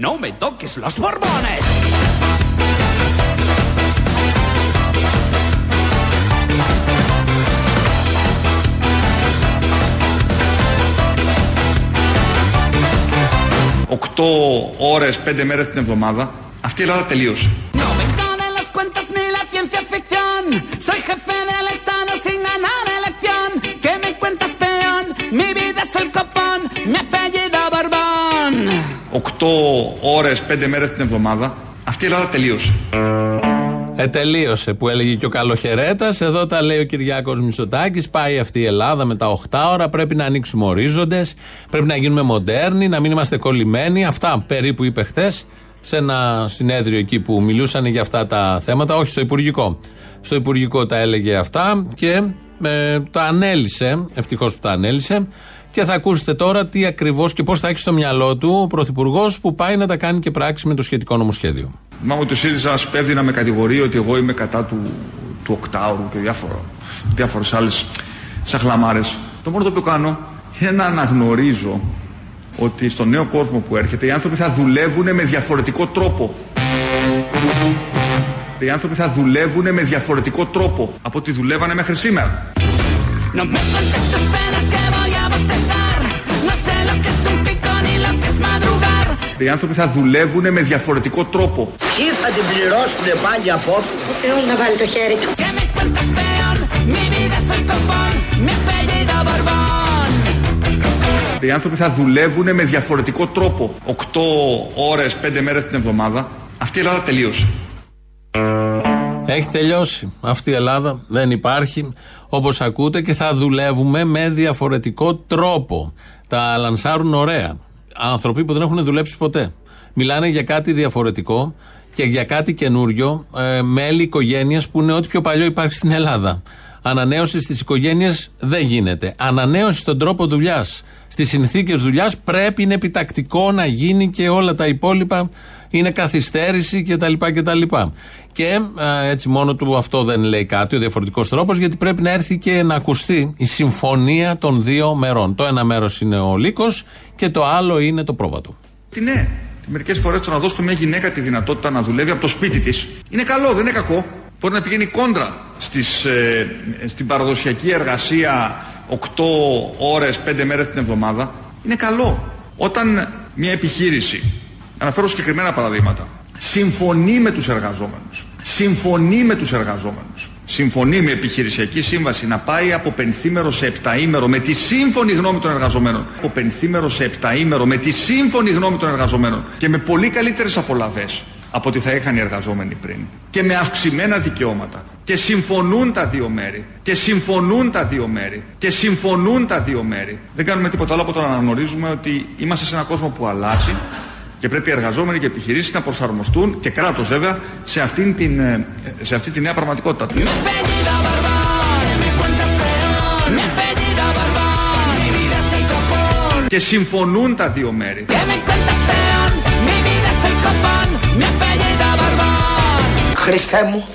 No me toques los borbones. Οκτώ ώρες, πέντε μέρες την εβδομάδα, αυτή η Ελλάδα τελείωσε. No me engañan las cuentas ni la ciencia ficción. Soy jefe 8 ώρες 5 μέρες την εβδομάδα, αυτή η Ελλάδα τελείωσε. Ε, τελείωσε που έλεγε και ο Καλοχαιρέτας. Εδώ τα λέει ο Κυριάκος Μητσοτάκης. Πάει αυτή η Ελλάδα με τα 8 ώρα. Πρέπει να ανοίξουμε ορίζοντες. Πρέπει να γίνουμε μοντέρνοι, να μην είμαστε κολλημένοι. Αυτά περίπου είπε χθες σε ένα συνέδριο εκεί που μιλούσαν για αυτά τα θέματα. Όχι στο Υπουργικό. Στο Υπουργικό τα έλεγε αυτά και ε, τα ανέλησε. Ευτυχώς που τα ανέλησε. Και θα ακούσετε τώρα τι ακριβώς και πώς θα έχει στο μυαλό του ο Πρωθυπουργός που πάει να τα κάνει και πράξη με το σχετικό νομοσχέδιο. Θυμάμαι ότι ο ΣΥΡΙΖΑ σπέβδει να με κατηγορεί ότι εγώ είμαι κατά του, του οκτάωρου και διάφορα, διάφορες άλλες σαχλαμάρες. Το μόνο το οποίο κάνω είναι να αναγνωρίζω ότι στον νέο κόσμο που έρχεται οι άνθρωποι θα δουλεύουν με διαφορετικό τρόπο. Οι άνθρωποι θα δουλεύουν με διαφορετικό τρόπο από ό,τι δουλεύανε μέχρι σήμερα. No me cuentes tus penas que voy a bostezar. No sé lo que es un pico ni lo que es madrugar. Οι άνθρωποι θα δουλεύουν με διαφορετικό τρόπο. Ποιοι θα την πληρώσουν πάλι απόψε; Ο Θεός να βάλει το χέρι του. ¿Qué me cuentas, peón? Mi vida es el copón. Mi apellido Borbón. Οι άνθρωποι θα δουλεύουν με διαφορετικό τρόπο. 8 ώρες, 5 μέρες την εβδομάδα. Αυτή η Ελλάδα τελείωσε. Έχει τελειώσει. Αυτή η Ελλάδα δεν υπάρχει όπως ακούτε και θα δουλεύουμε με διαφορετικό τρόπο. Τα λανσάρουν ωραία. Άνθρωποι που δεν έχουν δουλέψει ποτέ. Μιλάνε για κάτι διαφορετικό και για κάτι καινούριο. Ε, μέλη οικογένειας που είναι ό,τι πιο παλιό υπάρχει στην Ελλάδα. Ανανέωση στις οικογένειες δεν γίνεται. Ανανέωση στον τρόπο δουλειάς, στις συνθήκες δουλειάς πρέπει, είναι επιτακτικό να γίνει και όλα τα υπόλοιπα είναι καθυστέρηση κτλ. κτλ. Και α, έτσι μόνο του αυτό δεν λέει κάτι, ο διαφορετικός τρόπος, γιατί πρέπει να έρθει και να ακουστεί η συμφωνία των δύο μερών. Το ένα μέρος είναι ο Λύκος και το άλλο είναι το πρόβατο. Τι ναι. Μερικές φορές το να δώσουμε μια γυναίκα τη δυνατότητα να δουλεύει από το σπίτι της είναι καλό, δεν είναι κακό. Μπορεί να πηγαίνει κόντρα στις, ε, στην παραδοσιακή εργασία 8 ώρες, 5 μέρες την εβδομάδα. Είναι καλό. Όταν μια επιχείρηση, αναφέρω συγκεκριμένα παραδείγματα, συμφωνεί με τους εργαζόμενους, συμφωνεί με τους εργαζόμενους, συμφωνεί με επιχειρησιακή σύμβαση να πάει από πενθήμερο σε επταήμερο με τη σύμφωνη γνώμη των εργαζομένων. Από πενθήμερο σε επταήμερο με τη σύμφωνη γνώμη των εργαζομένων και με πολύ καλύτερες απολαβές από ό,τι θα είχαν οι εργαζόμενοι πριν. Και με αυξημένα δικαιώματα. Και συμφωνούν τα δύο μέρη. Και συμφωνούν τα δύο μέρη. Και συμφωνούν τα δύο μέρη. Δεν κάνουμε τίποτα άλλο από το να αναγνωρίζουμε ότι είμαστε σε έναν κόσμο που αλλάζει και πρέπει οι εργαζόμενοι και οι επιχειρήσεις να προσαρμοστούν και κράτος βέβαια σε, αυτήν την, ε, σε αυτή τη νέα πραγματικότητα. Mi apellido Borbón. ¿Qué me cuentas, peón? Mi apellido Borbón. Mi vida es el copón. Και συμφωνούν τα δύο μέρη. ¿Qué me cuentas, peón? Mi vida es el copón. Mi apellido Borbón. Χριστέ μου,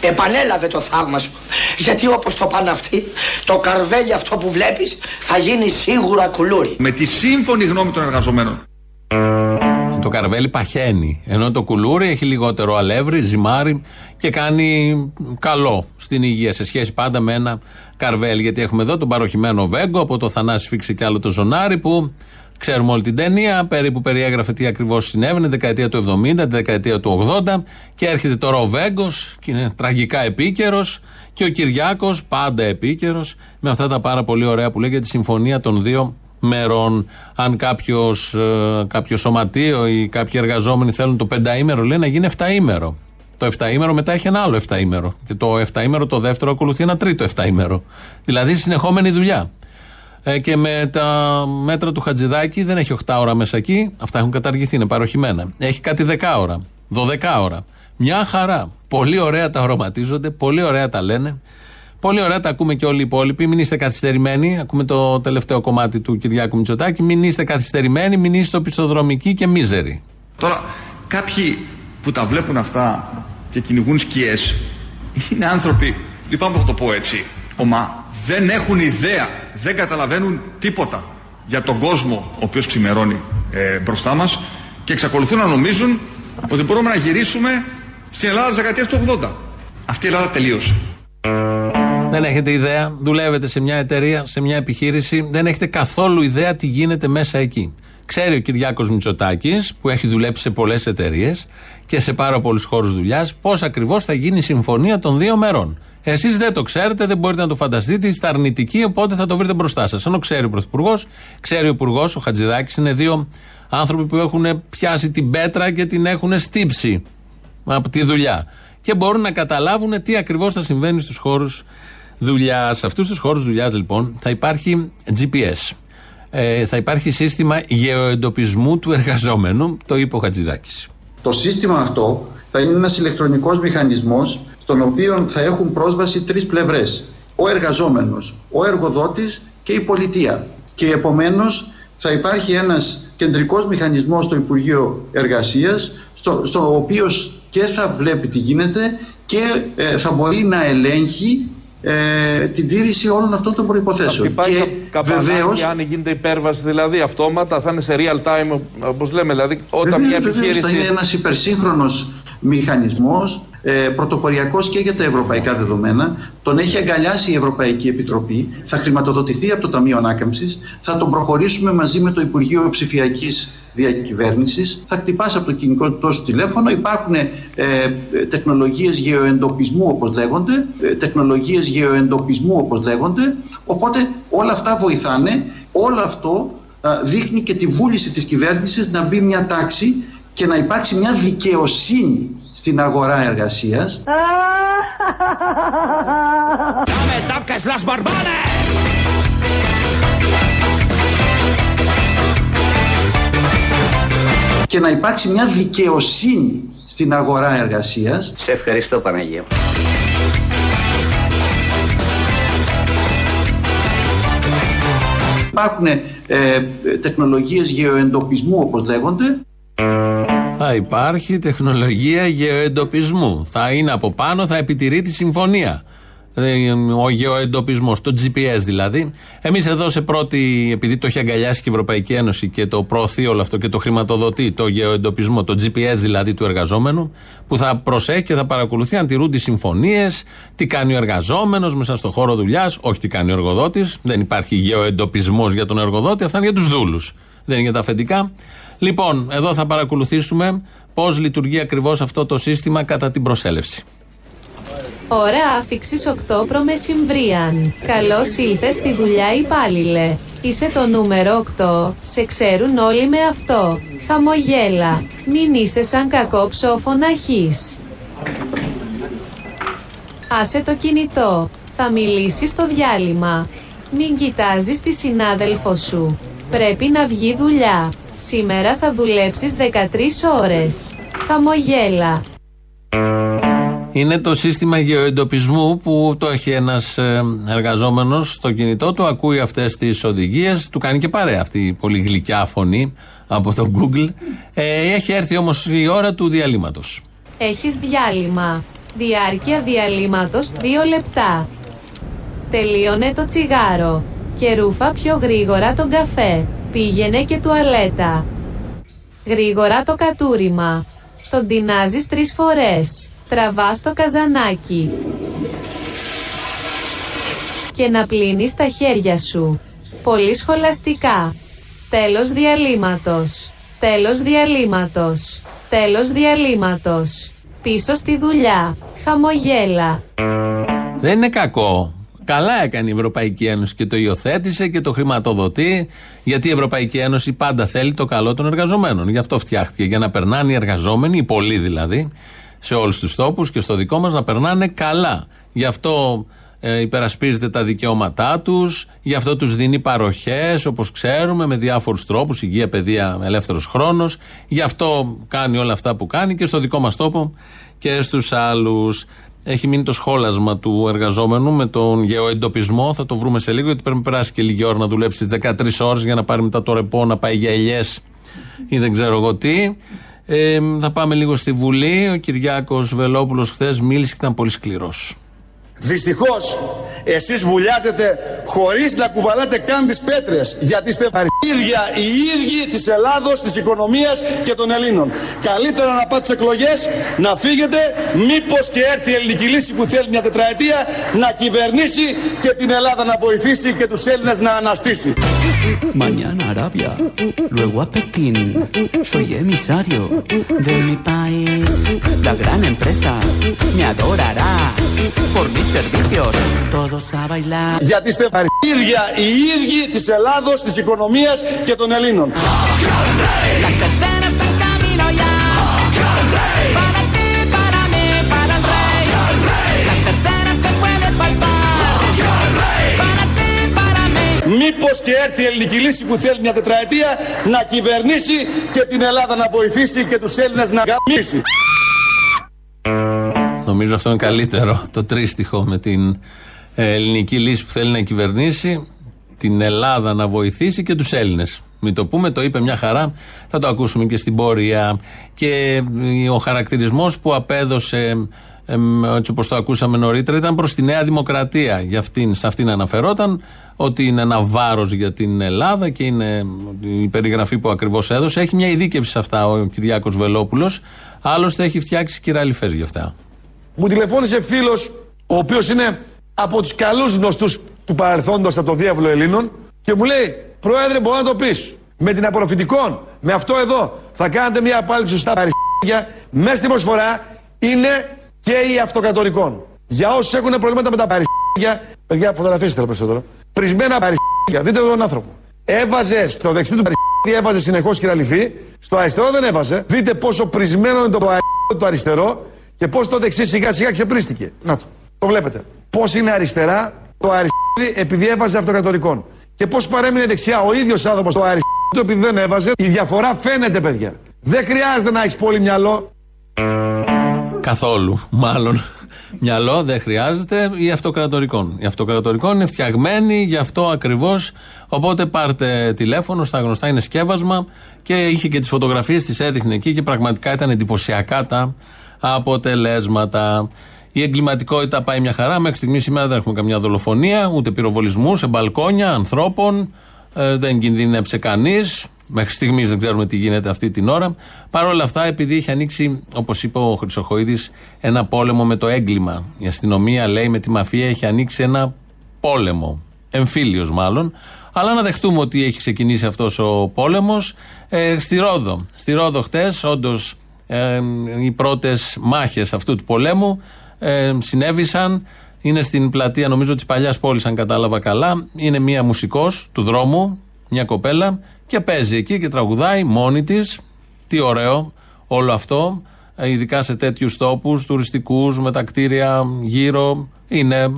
επανέλαβε το θαύμα σου. Γιατί όπως το πάνε αυτοί, το καρβέλι αυτό που βλέπεις θα γίνει σίγουρα κουλούρι. Με τη σύμφωνη γνώμη των εργαζομένων. Το καρβέλι παχαίνει. Ενώ το κουλούρι έχει λιγότερο αλεύρι, ζυμάρι και κάνει καλό στην υγεία σε σχέση πάντα με ένα καρβέλι. Γιατί έχουμε εδώ τον παροχημένο Βέγκο από το Θανάση Φίξη και άλλο το Ζωνάρι που ξέρουμε όλη την ταινία. Περίπου περιέγραφε τι ακριβώς συνέβαινε, δεκαετία του 70, τη δεκαετία του 80. Και έρχεται τώρα ο Βέγκος και είναι τραγικά επίκαιρος. Και ο Κυριάκος πάντα επίκαιρος με αυτά τα πάρα πολύ ωραία που λέει για τη συμφωνία των δύο μερών. Αν κάποιος κάποιο σωματείο ή κάποιοι εργαζόμενοι θέλουν το πενταήμερο, λέει να γίνει εφταήμερο. Το εφταήμερο μετά έχει ένα άλλο εφταήμερο. Και το εφταήμερο το δεύτερο ακολουθεί ένα τρίτο εφταήμερο. Δηλαδή συνεχόμενη δουλειά. Ε, και με τα μέτρα του Χατζηδάκη δεν έχει 8 ώρα μέσα εκεί. Αυτά έχουν καταργηθεί, είναι παροχημένα. Έχει κάτι 10 ώρα, 12 ώρα. Μια χαρά. Πολύ ωραία τα οραματίζονται, πολύ ωραία τα λένε. Πολύ ωραία τα ακούμε και όλοι οι υπόλοιποι. Μην είστε καθυστερημένοι. Ακούμε το τελευταίο κομμάτι του Κυριάκου Μητσοτάκη. Μην είστε καθυστερημένοι, μην είστε οπισθοδρομικοί και μίζεροι. Τώρα, κάποιοι που τα βλέπουν αυτά και κυνηγούν σκιές είναι άνθρωποι, λυπάμαι που θα το πω έτσι, ομά, δεν έχουν ιδέα, δεν καταλαβαίνουν τίποτα για τον κόσμο ο οποίος ξημερώνει ε, μπροστά μας Και εξακολουθούν να νομίζουν ότι μπορούμε να γυρίσουμε στην Ελλάδα της δεκαετίας του 80. Αυτή η Ελλάδα τελείωσε. Δεν έχετε ιδέα, δουλεύετε σε μια εταιρεία, σε μια επιχείρηση, δεν έχετε καθόλου ιδέα τι γίνεται μέσα εκεί. Ξέρει ο Κυριάκος Μητσοτάκης, που έχει δουλέψει σε πολλές εταιρείες και σε πάρα πολλούς χώρους δουλειάς, πώς ακριβώς θα γίνει η συμφωνία των δύο μερών. Εσείς δεν το ξέρετε, δεν μπορείτε να το φανταστείτε, είστε αρνητικοί, οπότε θα το βρείτε μπροστά σας. Ενώ ξέρει ο Πρωθυπουργός, ξέρει ο Υπουργός, ο Χατζηδάκης, είναι δύο άνθρωποι που έχουν πιάσει την πέτρα και την έχουν στύψει από τη δουλειά. Και μπορούν να καταλάβουν τι ακριβώς θα συμβαίνει στους χώρους δουλειάς. Σε αυτούς τους χώρους δουλειάς, λοιπόν, θα υπάρχει GPS. Ε, θα υπάρχει σύστημα γεωεντοπισμού του εργαζόμενου, το είπε ο Χατζηδάκης. Το σύστημα αυτό θα είναι ένας ηλεκτρονικός μηχανισμός, στον οποίο θα έχουν πρόσβαση τρεις πλευρές. Ο εργαζόμενος, ο εργοδότης και η πολιτεία. Και επομένως θα υπάρχει ένας κεντρικός μηχανισμός στο Υπουργείο Εργασίας, στο, στο οποίος και θα βλέπει τι γίνεται και ε, θα μπορεί να ελέγχει ε, την τήρηση όλων αυτών των προϋποθέσεων. Και βεβαίω. Αν γίνεται υπέρβαση, δηλαδή αυτόματα, θα είναι σε real time, όπως λέμε. Δηλαδή, όταν βεβαίως, μια επιχείρηση. θα είναι ένας υπερσύγχρονος μηχανισμός, ε, πρωτοποριακός και για τα ευρωπαϊκά δεδομένα. Τον έχει αγκαλιάσει η Ευρωπαϊκή Επιτροπή, θα χρηματοδοτηθεί από το Ταμείο Ανάκαμψης, θα τον προχωρήσουμε μαζί με το Υπουργείο Ψηφιακής Διακυβέρνησης. Θα χτυπάς από το κινητό σου τηλέφωνο. Υπάρχουν ε, τεχνολογίες γεωεντοπισμού, όπως λέγονται. Ε, τεχνολογίες γεωεντοπισμού, όπως λέγονται. Οπότε όλα αυτά βοηθάνε. Όλο αυτό ε, δείχνει και τη βούληση της κυβέρνησης να μπει μια τάξη και να υπάρξει μια δικαιοσύνη στην αγορά εργασίας. Και να υπάρξει μια δικαιοσύνη στην αγορά εργασίας. Σε ευχαριστώ Παναγία. υπάρχουν ε, τεχνολογίες γεωεντοπισμού όπως λέγονται Θα υπάρχει τεχνολογία γεωεντοπισμού. Θα είναι από πάνω, θα επιτηρεί τη συμφωνία. Ε, Ο γεωεντοπισμός, το GPS δηλαδή. Εμείς εδώ σε πρώτη, επειδή το έχει αγκαλιάσει και η Ευρωπαϊκή Ένωση και το προωθεί όλο αυτό και το χρηματοδοτεί, το γεωεντοπισμό, το GPS δηλαδή του εργαζόμενου, που θα προσέχει και θα παρακολουθεί αν τηρούν τις συμφωνίες, τι κάνει ο εργαζόμενος μέσα στο χώρο δουλειάς, όχι τι κάνει ο εργοδότης. Δεν υπάρχει γεωεντοπισμός για τον εργοδότη, αυτά είναι για τους δούλους. Δεν είναι για τα αφεντικά. Λοιπόν, εδώ θα παρακολουθήσουμε πώς λειτουργεί ακριβώς αυτό το σύστημα κατά την προσέλευση. Ώρα άφηξης 8 προμεσημβρίαν. Καλώς ήλθες στη δουλειά υπάλληλε. Είσαι το νούμερο 8. Σε ξέρουν όλοι με αυτό. Χαμογέλα. Μην είσαι σαν κακό ψόφο να έχεις. Άσε το κινητό. Θα μιλήσεις στο διάλειμμα. Μην κοιτάζεις τη συνάδελφο σου. Πρέπει να βγει δουλειά. Σήμερα θα δουλέψεις 13 ώρες. Χαμογέλα. Είναι το σύστημα γεωεντοπισμού που το έχει ένας εργαζόμενος στο κινητό του, ακούει αυτές τις οδηγίες, του κάνει και παρέα αυτή η πολύ γλυκιά φωνή από το Google. Ε, έχει έρθει όμως η ώρα του διαλύματος. Έχεις διάλειμμα. Διάρκεια διαλύματος 2 λεπτά. Τελείωνε το τσιγάρο. Και ρούφα πιο γρήγορα τον καφέ. Πήγαινε και τουαλέτα. Γρήγορα το κατούριμα. Τον τεινάζεις τρεις φορές. Τραβάς το καζανάκι. Και να πλύνεις τα χέρια σου. Πολύ σχολαστικά. Τέλος διαλύματος. Τέλος διαλύματος. Τέλος διαλύματος. Πίσω στη δουλειά. Χαμογέλα. Δεν είναι κακό. Καλά έκανε η Ευρωπαϊκή Ένωση και το υιοθέτησε και το χρηματοδοτεί, γιατί η Ευρωπαϊκή Ένωση πάντα θέλει το καλό των εργαζομένων. Γι' αυτό φτιάχτηκε, για να περνάνε οι εργαζόμενοι, οι πολλοί δηλαδή, σε όλους τους τόπους και στο δικό μας να περνάνε καλά. Γι' αυτό ε, υπερασπίζεται τα δικαιώματά τους, γι' αυτό τους δίνει παροχές, όπως ξέρουμε, με διάφορους τρόπους, υγεία, παιδεία, ελεύθερος χρόνος. Γι' αυτό κάνει όλα αυτά που κάνει και στο δικό μας τόπο και στους άλλους. Έχει μείνει το σχόλασμα του εργαζόμενου με τον γεωεντοπισμό. Θα το βρούμε σε λίγο, γιατί πρέπει να περάσει και λίγη ώρα να δουλέψει 13 ώρες για να πάρει μετά το ρεπό να πάει για ελιές ή δεν ξέρω εγώ τι. Ε, θα πάμε λίγο στη Βουλή. Ο Κυριάκος Βελόπουλος χθες μίλησε και ήταν πολύ σκληρός. Δυστυχώς εσείς βουλιάζετε χωρίς να κουβαλάτε καν τις πέτρες γιατί είστε ίδια οι ίδιοι της Ελλάδος, της οικονομίας και των Ελλήνων. Καλύτερα να πάτε τις εκλογές, να φύγετε, μήπως και έρθει η ελληνική λύση που θέλει μια τετραετία να κυβερνήσει και την Ελλάδα να βοηθήσει και τους Έλληνες να αναστήσει. Mañana Arabia, luego a Pekín. Soy emisario de mi país. La gran empresa me adorará por mis servicios. Todos a bailar. Γιατί είστε ίδια οι ίδιοι της Ελλάδος, της οικονομίας και των Ελλήνων. La cartera está en camino ya. Para ti, para mí, para el rey. La cartera se puede palpar. Para ti, para mí. Μήπως και έρθει η ελληνική λύση που θέλει μια τετραετία να κυβερνήσει και την Ελλάδα να βοηθήσει και τους Έλληνες να γαμίσει. Νομίζω αυτό είναι καλύτερο. Το τρίστιχο με την ε, ελληνική λύση που θέλει να κυβερνήσει, την Ελλάδα να βοηθήσει και τους Έλληνες. Μην το πούμε, το είπε μια χαρά. Θα το ακούσουμε και στην πορεία. Και ε, ο χαρακτηρισμός που απέδωσε, ε, έτσι όπως το ακούσαμε νωρίτερα, ήταν προς τη Νέα Δημοκρατία. Για αυτήν, σε αυτήν αναφερόταν ότι είναι ένα βάρος για την Ελλάδα και είναι η περιγραφή που ακριβώς έδωσε. Έχει μια ειδίκευση σε αυτά ο Κυριάκος Βελόπουλος. Άλλωστε έχει φτιάξει κυραλιφές γι' αυτά. Μου τηλεφώνησε φίλος, ο οποίος είναι από τους καλούς γνωστούς του παρελθόντος από το διάβολο Ελλήνων και μου λέει: Πρόεδρε, μπορεί να το πεις. Με την απορροφητικών, με αυτό εδώ, θα κάνετε μια απάλληψη στα παριστήρια. Μέσα στην προσφορά είναι και οι αυτοκατορικών. Για όσους έχουν προβλήματα με τα παριστήρια, παιδιά, φωτογραφίστε το περισσότερο. Πρισμένα παριστήρια, δείτε εδώ τον άνθρωπο. Έβαζε στο δεξί του παριστήρια, έβαζε συνεχώς κυραλιφή. Στο αριστερό δεν έβαζε. Δείτε πόσο πρισμένο είναι το, το αριστερό και πώς το δεξί σιγά σιγά ξεπρίστηκε. Να το. Το βλέπετε. Πώς είναι αριστερά το αριστερό επειδή έβαζε αυτοκατορικών. Και πώς παρέμεινε δεξιά ο ίδιος άνθρωπος το αριστερό επειδή δεν έβαζε. Η διαφορά φαίνεται, παιδιά. Δεν χρειάζεται να έχεις πολύ μυαλό. Καθόλου. Μάλλον μυαλό δεν χρειάζεται ή αυτοκρατορικών. Οι αυτοκρατορικών είναι φτιαγμένοι γι' αυτό ακριβώς. Οπότε πάρτε τηλέφωνο, στα γνωστά είναι σκεύασμα και είχε και τις φωτογραφίες, τις έδειχνε εκεί και πραγματικά ήταν εντυπωσιακά τα αποτελέσματα. Η εγκληματικότητα πάει μια χαρά. Μέχρι στιγμής σήμερα δεν έχουμε καμιά δολοφονία, ούτε πυροβολισμούς σε μπαλκόνια ανθρώπων. Ε, δεν κινδύνεψε κανείς. Μέχρι στιγμής δεν ξέρουμε τι γίνεται αυτή την ώρα. Παρ' όλα αυτά, επειδή έχει ανοίξει, όπως είπε ο Χρυσοχοίδης, ένα πόλεμο με το έγκλημα. Η αστυνομία λέει με τη μαφία έχει ανοίξει ένα πόλεμο. Εμφύλιος μάλλον. Αλλά να δεχτούμε ότι έχει ξεκινήσει αυτός ο πόλεμος. Ε, στη Ρόδο. Στη Ρόδο χτες, όντως, ε, οι πρώτες μάχες αυτού του πολέμου ε, συνέβησαν. Είναι στην πλατεία, νομίζω, της παλιάς πόλης, αν κατάλαβα καλά. Είναι μία μουσικός του δρόμου, μια κοπέλα, και παίζει εκεί και τραγουδάει μόνη της. Τι ωραίο όλο αυτό. Ε, ειδικά σε τέτοιους τόπους, τουριστικούς, με τα κτίρια γύρω. Είναι,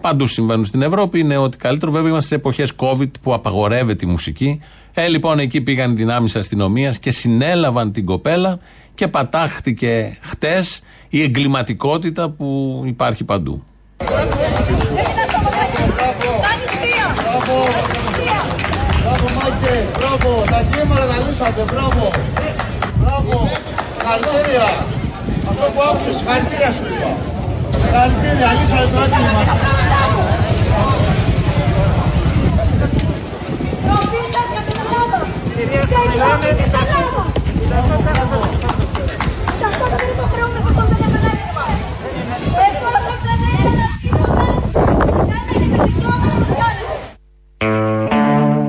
παντού συμβαίνουν στην Ευρώπη. Είναι ότι καλύτερο. Βέβαια, είμαστε σε εποχέ COVID που απαγορεύεται η μουσική. Ε, λοιπόν, εκεί πήγαν οι δυνάμει αστυνομία και συνέλαβαν την κοπέλα και πατάχτηκε χτε η εγκληματικότητα που υπάρχει παντού. Μπράβο, τα κύματα τα λύσατε, μπράβο. Μπράβο, χαρακτήρια. Αυτό που άκουσες, χαρακτήρια σου είπα. Χαρακτήρια, λύσατε το έγκλημα.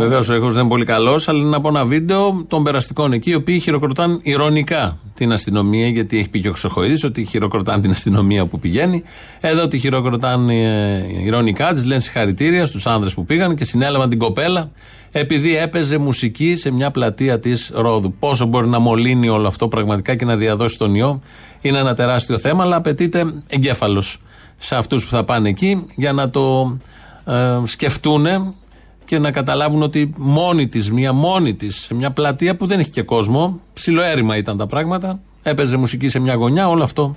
Βεβαίως ο ήχος δεν είναι πολύ καλός, αλλά είναι από ένα βίντεο των περαστικών εκεί, οι οποίοι χειροκροτάνε ηρωνικά την αστυνομία, γιατί έχει πει και ο Χρυσοχοίδης ότι χειροκροτάνε την αστυνομία που πηγαίνει. Εδώ τη χειροκροτάνε ε, ηρωνικά, της λένε συγχαρητήρια στους άνδρες που πήγαν και συνέλαβαν την κοπέλα, επειδή έπαιζε μουσική σε μια πλατεία της Ρόδου. Πόσο μπορεί να μολύνει όλο αυτό πραγματικά και να διαδώσει τον ιό, είναι ένα τεράστιο θέμα, αλλά απαιτείται εγκέφαλος σε αυτούς που θα πάνε εκεί για να το ε, σκεφτούν και να καταλάβουν ότι μόνη της, μία μόνη της, σε μια πλατεία που δεν έχει και κόσμο, ψιλοέρημα ήταν τα πράγματα, έπαιζε μουσική σε μια γωνιά, όλο αυτό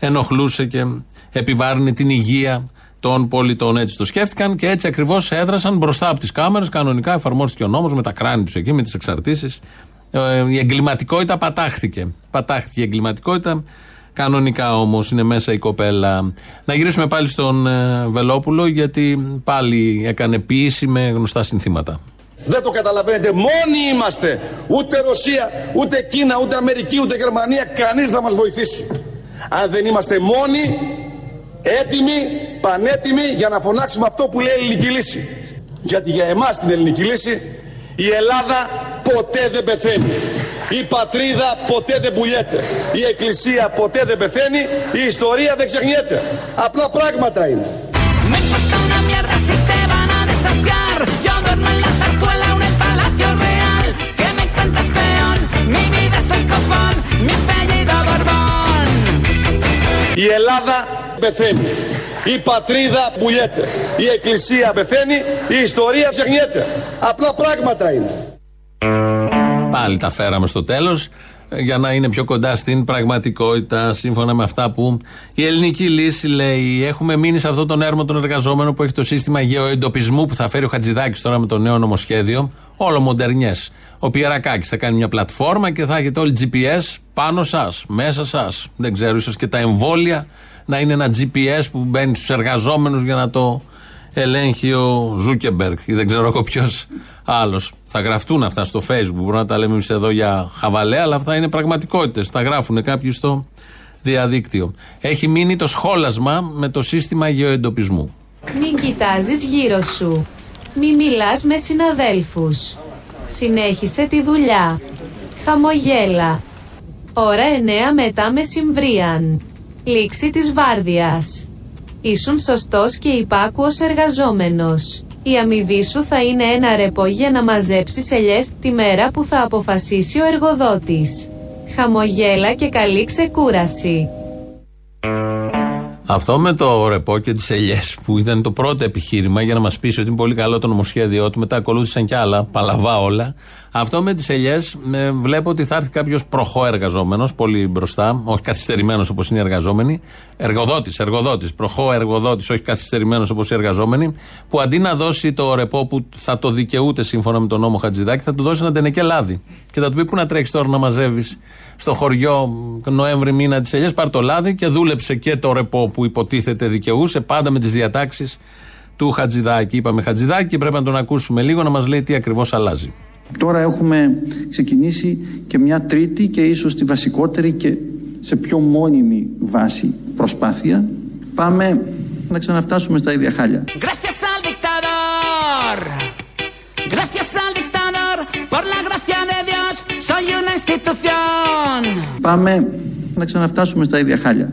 ενοχλούσε και επιβάρυνε την υγεία των πολιτών. Έτσι το σκέφτηκαν και έτσι ακριβώς έδρασαν μπροστά από τις κάμερες. Κανονικά εφαρμόστηκε ο νόμος με τα κράνη τους εκεί, με τις εξαρτήσεις. Ε, η εγκληματικότητα πατάχθηκε. Πατάχθηκε η εγκληματικότητα Κανονικά όμως είναι μέσα η κοπέλα. Να γυρίσουμε πάλι στον ε, Βελόπουλο, γιατί πάλι έκανε ποιήση με γνωστά συνθήματα. Δεν το καταλαβαίνετε. Μόνοι είμαστε. Ούτε Ρωσία, ούτε Κίνα, ούτε Αμερική, ούτε Γερμανία. Κανείς δεν θα μας βοηθήσει. Αν δεν είμαστε μόνοι, έτοιμοι, πανέτοιμοι για να φωνάξουμε αυτό που λέει η ελληνική λύση. Γιατί για εμάς την ελληνική λύση η Ελλάδα ποτέ δεν πεθαίνει. Η πατρίδα ποτέ δεν πουλιέται. Η εκκλησία ποτέ δεν πεθαίνει. Η ιστορία δεν ξεχνιέται. Απλά πράγματα είναι. Me importa una mierda si te van a desafiar. Yo duermo en la zarzuela o en el palacio real. ¿Qué me cuentas, peón? Mi vida es el copón, mi apellido Borbón. Η Ελλάδα πεθαίνει. Η πατρίδα πουλιέται. Η εκκλησία πεθαίνει. Η ιστορία ξεχνιέται. Απλά πράγματα είναι. Πάλι τα φέραμε στο τέλος για να είναι πιο κοντά στην πραγματικότητα σύμφωνα με αυτά που η ελληνική λύση λέει. Έχουμε μείνει σε αυτόν τον έρμο των εργαζόμενων που έχει το σύστημα γεωεντοπισμού που θα φέρει ο Χατζηδάκης τώρα με το νέο νομοσχέδιο. Όλο μοντερνιές. Ο Πιερακάκης θα κάνει μια πλατφόρμα και θα έχετε όλοι GPS πάνω σας, μέσα σας. Δεν ξέρω, ίσως και τα εμβόλια να είναι ένα GPS που μπαίνει στους εργαζόμενους για να το ελέγχει ο Ζούκεμπεργκ ή δεν ξέρω εγώ ποιος άλλος. Θα γραφτούν αυτά στο Facebook. Μπορούμε να τα λέμε εμείς εδώ για χαβαλέ, αλλά αυτά είναι πραγματικότητες. Θα γράφουν κάποιοι στο διαδίκτυο. Έχει μείνει το σχόλασμα με το σύστημα γεωεντοπισμού. Μην κοιτάζεις γύρω σου. Μη μιλάς με συναδέλφους. Συνέχισε τη δουλειά. Χαμογέλα. Ώρα 9 μετά μεσημβρίαν. Λήξη της βάρδιας. Ήσουν σωστός και υπάκουος εργαζόμενος. Η αμοιβή σου θα είναι ένα ρεπό για να μαζέψεις ελιές τη μέρα που θα αποφασίσει ο εργοδότης. Χαμογέλα και καλή ξεκούραση. Αυτό με το ρεπό και τις ελιές που ήταν το πρώτο επιχείρημα για να μας πείσει ότι είναι πολύ καλό το νομοσχέδιό του, μετά ακολούθησαν κι άλλα, παλαβά όλα. Αυτό με τις ελιές βλέπω ότι θα έρθει κάποιος προχώ εργαζόμενος, πολύ μπροστά, όχι καθυστερημένος όπως είναι οι εργαζόμενοι. Εργοδότης, εργοδότης, προχώ εργοδότης, όχι καθυστερημένος όπως οι εργαζόμενοι, που αντί να δώσει το ρεπό που θα το δικαιούται σύμφωνα με τον νόμο Χατζηδάκη, θα του δώσει ένα τενεκέ λάδι. Και θα του πει πού να τρέξεις τώρα να μαζεύεις στο χωριό Νοέμβρη μήνα τη ελιές, πάρ το λάδι και δούλεψε και το ρεπό που υποτίθεται δικαιούσε, πάντα με τις διατάξεις του Χατζηδάκη. Είπαμε Χατζηδάκη και πρέπει να τον ακούσουμε λίγο να μας λέει τι ακριβώς αλλάζει. Τώρα έχουμε ξεκινήσει και μια τρίτη και ίσως τη βασικότερη και σε πιο μόνιμη βάση προσπάθεια. Πάμε να ξαναφτάσουμε στα ίδια χάλια. Gracias al dictador. Gracias al dictador. Por la gracia de Dios, soy una institución. Πάμε να ξαναφτάσουμε στα ίδια χάλια.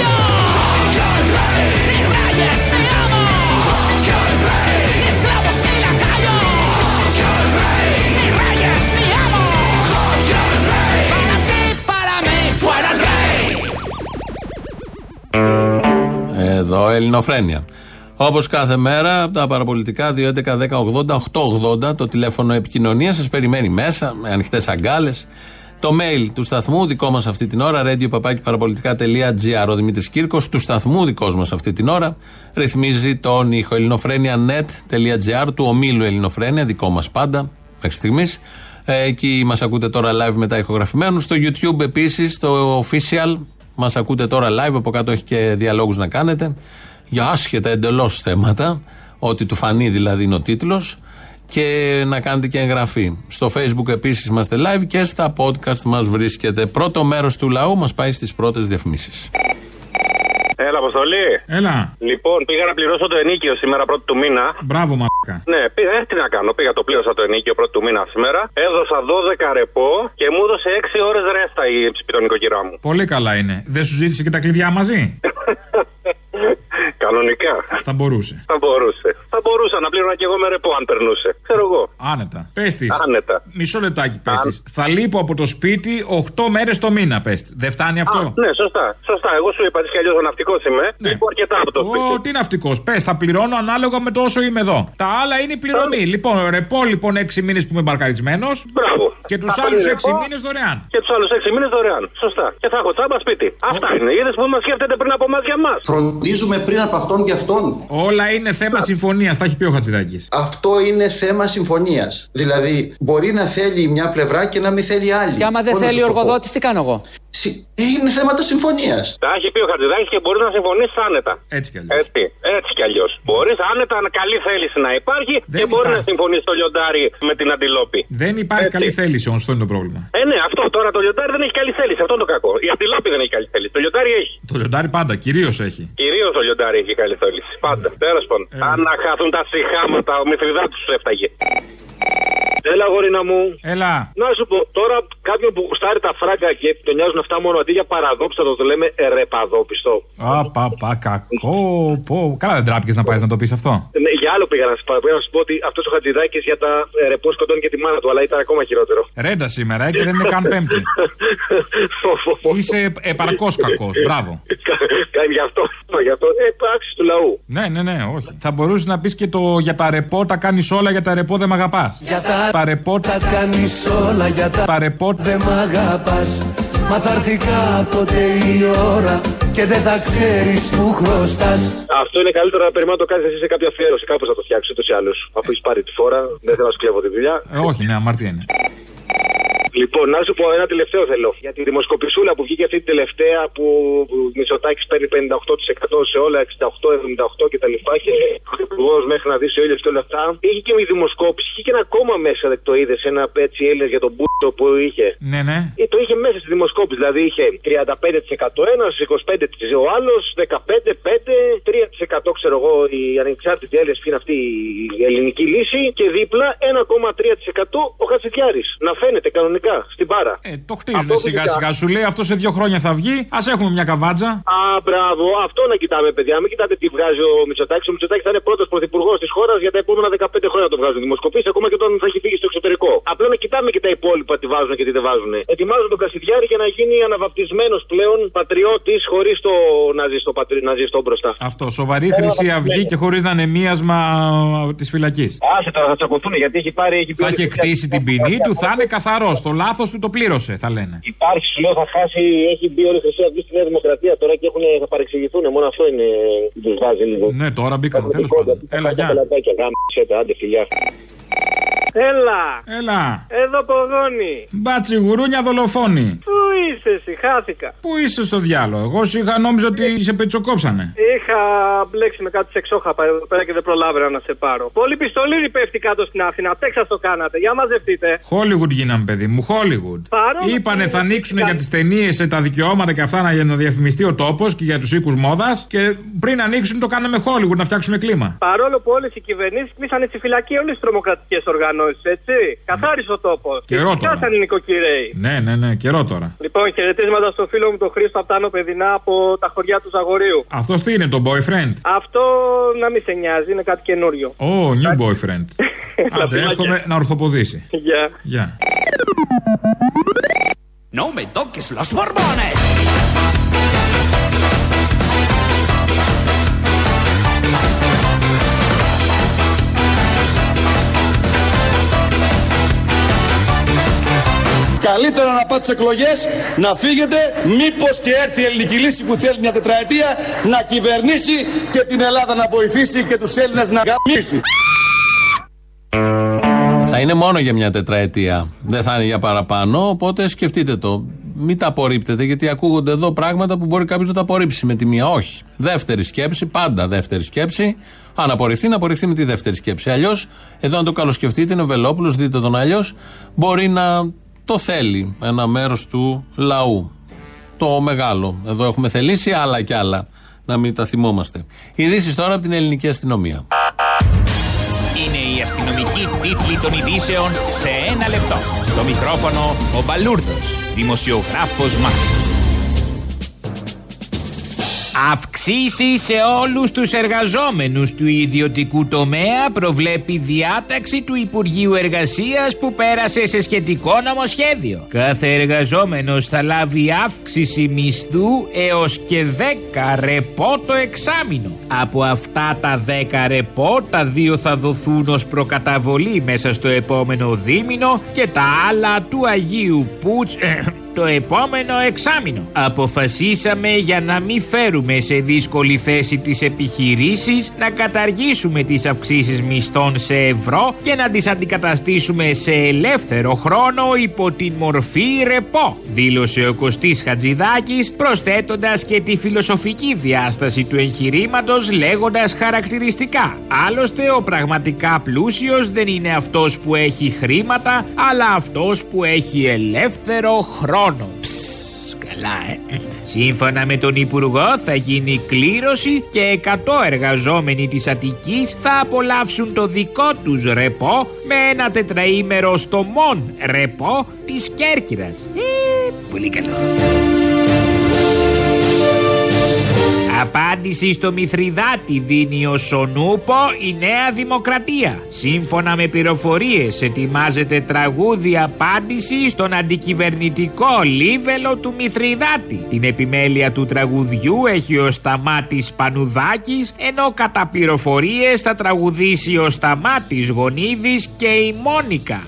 Εδώ Ελληνοφρένια. Όπως κάθε μέρα, τα παραπολιτικά 2.11.10.80.880 το τηλέφωνο επικοινωνίας σας περιμένει μέσα με ανοιχτές αγκάλες. Το mail του σταθμού, δικό μας αυτή την ώρα, radio.parapolitica.gr. Ο Δημήτρης Κύρκος, του σταθμού, δικός μας αυτή την ώρα, ρυθμίζει τον ήχο ελληνοφρένια.net.gr του ομίλου Ελληνοφρένια, δικό μας πάντα, μέχρι στιγμής. Εκεί μας ακούτε τώρα live μετά ηχογραφημένους. Στο YouTube επίσης, στο official, μας ακούτε τώρα live. Από κάτω έχει και διαλόγους να κάνετε για άσχετα εντελώς θέματα. Ό,τι του φανεί δηλαδή είναι ο τίτλος. Και να κάνετε και εγγραφή. Στο facebook επίσης είμαστε live και στα podcast μας βρίσκεται. Πρώτο μέρος του λαού μας πάει στις πρώτες διαφημίσεις. Έλα, Αποστολή. Έλα. Λοιπόν, πήγα να πληρώσω το ενίκιο σήμερα πρώτη του μήνα. Μπράβο, μαλάκα. Ναι, πήγα, ε, τι να κάνω. Πήγα το πλήρωσα το ενίκιο πρώτη του μήνα σήμερα. Έδωσα 12 ρεπό και μου έδωσε 6 ώρες ρέστα η ψηπιτον νοικοκυρά μου. Πολύ καλά είναι. Δεν σου ζήτησε και τα κλειδιά μαζί; Κανονικά. Θα μπορούσε. Θα μπορούσε. Θα μπορούσα να πλήρωνα και εγώ με ρεπό αν περνούσε. Ξέρω εγώ. Άνετα. Πες της. Άνετα. Μισό λεπτάκι πες Θα λείπω από το σπίτι 8 μέρες το μήνα, πες. Δεν φτάνει αυτό; Α, ναι, σωστά. Σωστά. Εγώ σου είπα ότι κι αλλιώς ο ναυτικός είμαι. Ναι. Λείπω αρκετά από το σπίτι. Ω, τι ναυτικός. Πες, θα πληρώνω ανάλογα με το όσο είμαι εδώ. Τα άλλα είναι η πληρωμή. Λοιπόν, ρεπό λοιπόν 6 μήνες που είμαι μπαρκαρισμένος. Μπράβο. Και τους Θα άλλους πάρει 6 ρεπό. μήνες δωρεάν. Και τους άλλους 6 μήνες δωρεάν. Σωστά. Και θα έχω τσάμπα σπίτι. Αυτά είναι. Είδες που μας σκέφτεται πριν από εμά για μας. Φροντίζουμε πριν από αυτόν και αυτόν. Όλα είναι θέμα συμφωνίας. Τα έχει πει ο Χατζηδάκης. Αυτό είναι θέμα συμφωνίας. Δηλαδή, μπορεί να θέλει μια πλευρά και να μην θέλει άλλη. Και άμα δεν Πώς να θέλει ο σας το πω; εργοδότης, τι κάνω εγώ; Συ- Είναι θέματα συμφωνίας. Τα έχει πει ο Χατζηδάκης και μπορεί να συμφωνήσει άνετα. Έτσι κι αλλιώς. Έτσι, έτσι κι αλλιώς. Μπορείς άνετα να καλή θέληση να υπάρχει και μπορεί να συμφωνήσει το λιοντάρι με την αντιλόπη. Δεν υπάρχει καλή θέληση όμως, αυτό είναι το πρόβλημα. Ε, ναι, αυτό τώρα το λιοντάρι δεν έχει καλή θέληση. Αυτό είναι το κακό. Η αντιλόπη δεν έχει καλή θέληση. Το λιοντάρι έχει. Το λιοντάρι πάντα, κυρίως έχει. Κυρίως το λιοντάρι έχει καλή θέληση. Πάντα. Τέλος πάντων. Αν να χαθούν τα συχάματα, ο Μηθριδάτη του έφταγε. Έλα, γορίνα μου. Έλα. Να σου πω, τώρα κάποιον που γουστάρει τα φράγκα και τον νοιάζουν αυτά μόνο αντί για παραδόξα το λέμε ρεπαδόπιστο. Α, πα, πα, κακό. Πω. Καλά δεν τράπηκες να πάει να το πεις αυτό. Ναι, για άλλο πήγα να σου πω. Πήγα να σου πω ότι αυτός ο Χατζηδάκης για τα ε, ρεπός σκοτώνει και τη μάνα του, αλλά ήταν ακόμα χειρότερο. Ρέντα σήμερα ε, και δεν είναι καν πέμπτη. Είσαι επαρκώς κακός. Μπράβο. Κα- Γι' αυτό, γι' αυτό. Ε, πράξει του λαού. Ναι, ναι, ναι, όχι. Θα μπορούσες να πεις και το για τα ρεπό τα κάνεις όλα, για τα ρεπό δεν μ' αγαπάς. Για τα- τα ρεπό Τα κάνεις όλα για τα, τα ρεπό δεν μ' αγαπάς Μα θα έρθει κάποτε η ώρα και δεν θα ξέρεις που χρωστάς Αυτό είναι καλύτερο να περιμένω να το κάνεις εσύ σε κάποια αφιέρωση. Κάπως θα το φτιάξεις ούτως ή άλλως. Αφού έχεις πάρει τη φόρα, δεν θέλω να σου κλέβω τη δουλειά. Ε, όχι, ναι, αμαρτία είναι. Λοιπόν, να σου πω ένα τελευταίο θέλω. Για τη δημοσκοπησούλα που βγήκε αυτή τη τελευταία που ο Μητσοτάκης παίρνει 58% σε όλα, 68, 78 κτλ. Και ο υπουργό μέχρι να δει ο ήλιο και όλα αυτά. Είχε και η δημοσκόπηση, είχε και ένα κόμμα μέσα, δεν το είδες, ένα έτσι Έλληνες για τον μπούτο που είχε. Ναι, ναι. Ε, το είχε μέσα στη δημοσκόπηση. Δηλαδή είχε 35% ένας, 25% ο άλλος, 15%, 5%, 3% ξέρω εγώ οι ανεξάρτητοι Έλληνες που είναι αυτή η ελληνική λύση και δίπλα 1,3% ο Χατζηδιάρη. Να φαίνεται κανονικά στην πάρα. Ε, το χτίζουν σιγά σιγά. Σου λέει αυτό σε δύο χρόνια θα βγει. Α έχουμε μια καβάτζα. Α, μπράβο, αυτό να κοιτάμε, παιδιά. Μην κοιτάτε τι βγάζει ο Μητσοτάκης. Ο Μητσοτάκης θα είναι πρώτος πρωθυπουργός της χώρας για τα επόμενα 15 χρόνια να το βγάζουν δημοσκοπήσεις, ακόμα και όταν θα έχει φύγει στο εξωτερικό. Απλά να κοιτάμε και τα υπόλοιπα τι βάζουν και τι δεν βάζουν. Ετοιμάζουν τον Κασιδιάρη για να γίνει αναβαπτισμένος πλέον πατριώτης χωρίς το ναζιστό, πατρι... ναζιστό μπροστά. Αυτό. Σοβαρή χρυσή αυγή και χωρίς να είναι μίασμα της φυλακής. Άσε τώρα θα τσακωθούν γιατί έχει πάρει. Έχει Θα έχει κτίσει την ποινή του, θα είναι καθαρός. Το λάθος του το πλήρωσε, θα λένε. Υπάρχει, σου λέω, θα χάσει, έχει μπει όλη η Χρυσή Αυγή στη Νέα Δημοκρατία τώρα και έχουν, θα παρεξηγηθούν. Μόνο αυτό είναι τους βάζει λίγο. Ναι, τώρα μπήκαμε τέλος πάντων. Έλα, γεια. Πελατάκια, γάμισετε, άντε φιλιά. Έλα! Έλα. Εδώ πογόνι! Μπάτσι γουρούνια δολοφόνη. Πού είσαι εσύ, χάθηκα. Πού είσαι στο διάλογο. Εγώ σου είχα νόμιζα ότι σε πετσοκόψανε. Είχα μπλέξει με κάτι σεξόχαπα εδώ πέρα και δεν προλάβαινα να σε πάρω. Πολύ πιστολίρι πέφτει κάτω στην Αθήνα. Τέξα το κάνατε. Για μαζευτείτε. Hollywood γίναμε, παιδί μου, Hollywood. Παρόλο Είπανε που θα είναι ανοίξουν για τις ταινίες τα δικαιώματα και αυτά να- για να διαφημιστεί ο τόπος και για τους οίκους μόδας. Και πριν ανοίξουν το κάναμε Hollywood να φτιάξουμε κλίμα. Παρόλο που όλες οι κυβερνήσεις κλείσανε στη φυλακή όλες τι τρομοκρατικές οργανώσεις, έτσι; Καθάρισες ο τόπος. Καιρό τώρα. Πιάσανε οι νοικοκυρέοι. Ναι, ναι, ναι, καιρό τώρα. Λοιπόν, χαιρετίσματα στο φίλο μου τον Χρήστο από τα Άνω Παιδινά από τα χωριά του Ζαγορείου. Αυτός τι είναι, το boyfriend; Αυτό να μην σε νοιάζει, είναι κάτι καινούριο. Oh, new boyfriend. Άντε, φιλάκια. εύχομαι να ορθοποδήσει. Γεια. Γεια. No me toques los borbones. Καλύτερα να πάτε τι εκλογές, να φύγετε, μήπως και έρθει η ελληνική λύση που θέλει μια τετραετία να κυβερνήσει και την Ελλάδα να βοηθήσει και τους Έλληνες να γαμίσει. Θα είναι μόνο για μια τετραετία. Δεν θα είναι για παραπάνω. Οπότε σκεφτείτε το. Μην τα απορρίπτετε, γιατί ακούγονται εδώ πράγματα που μπορεί κάποιος να τα απορρίψει με τη μία. Όχι. Δεύτερη σκέψη, πάντα δεύτερη σκέψη. Αν απορριφθεί, να απορριφθεί με τη δεύτερη σκέψη. Αλλιώς, εδώ αν το καλοσκεφτείτε, είναι ο Βελόπουλος, δείτε τον αλλιώς, μπορεί να το θέλει ένα μέρος του λαού. Το μεγάλο. Εδώ έχουμε θελήσει άλλα κι άλλα. Να μην τα θυμόμαστε. Ειδήσεις τώρα από την ελληνική αστυνομία. Είναι η αστυνομική τίτλη των ειδήσεων σε ένα λεπτό. Στο μικρόφωνο ο Μπαλούρδος, δημοσιογράφος Μάρκος. Αυξήσει σε όλους τους εργαζόμενους του ιδιωτικού τομέα προβλέπει διάταξη του Υπουργείου Εργασίας που πέρασε σε σχετικό νομοσχέδιο. Κάθε εργαζόμενος θα λάβει αύξηση μισθού έως και 10 ρεπό το εξάμηνο. Από αυτά τα 10 ρεπό τα δύο θα δοθούν ως προκαταβολή μέσα στο επόμενο δίμηνο και τα άλλα του Αγίου Πούτς το επόμενο εξάμηνο. Αποφασίσαμε για να μην φέρουμε σε δύσκολη θέση τις επιχειρήσεις να καταργήσουμε τις αυξήσεις μισθών σε ευρώ και να τις αντικαταστήσουμε σε ελεύθερο χρόνο υπό την μορφή ρεπό, δήλωσε ο Κωστής Χατζηδάκης προσθέτοντας και τη φιλοσοφική διάσταση του εγχειρήματος λέγοντας χαρακτηριστικά. Άλλωστε ο πραγματικά πλούσιος δεν είναι αυτός που έχει χρήματα αλλά αυτός που έχει ελεύθερο χρόνο χρόνο. καλά, ε. Σύμφωνα με τον Υπουργό θα γίνει κλήρωση και 100 εργαζόμενοι της Αττικής θα απολαύσουν το δικό τους ρεπό με ένα τετραήμερο στο Μον ρεπό της Κέρκυρας. Ε, πολύ καλό. Απάντηση στο Μηθριδάτη δίνει ο Σονούπο η Νέα Δημοκρατία. Σύμφωνα με πληροφορίες ετοιμάζεται τραγούδι απάντηση στον αντικυβερνητικό λίβελο του Μηθριδάτη. Την επιμέλεια του τραγουδιού έχει ο Σταμάτης Πανουδάκης ενώ κατά πληροφορίες θα τραγουδήσει ο Σταμάτης Γονίδης και η Μόνικα.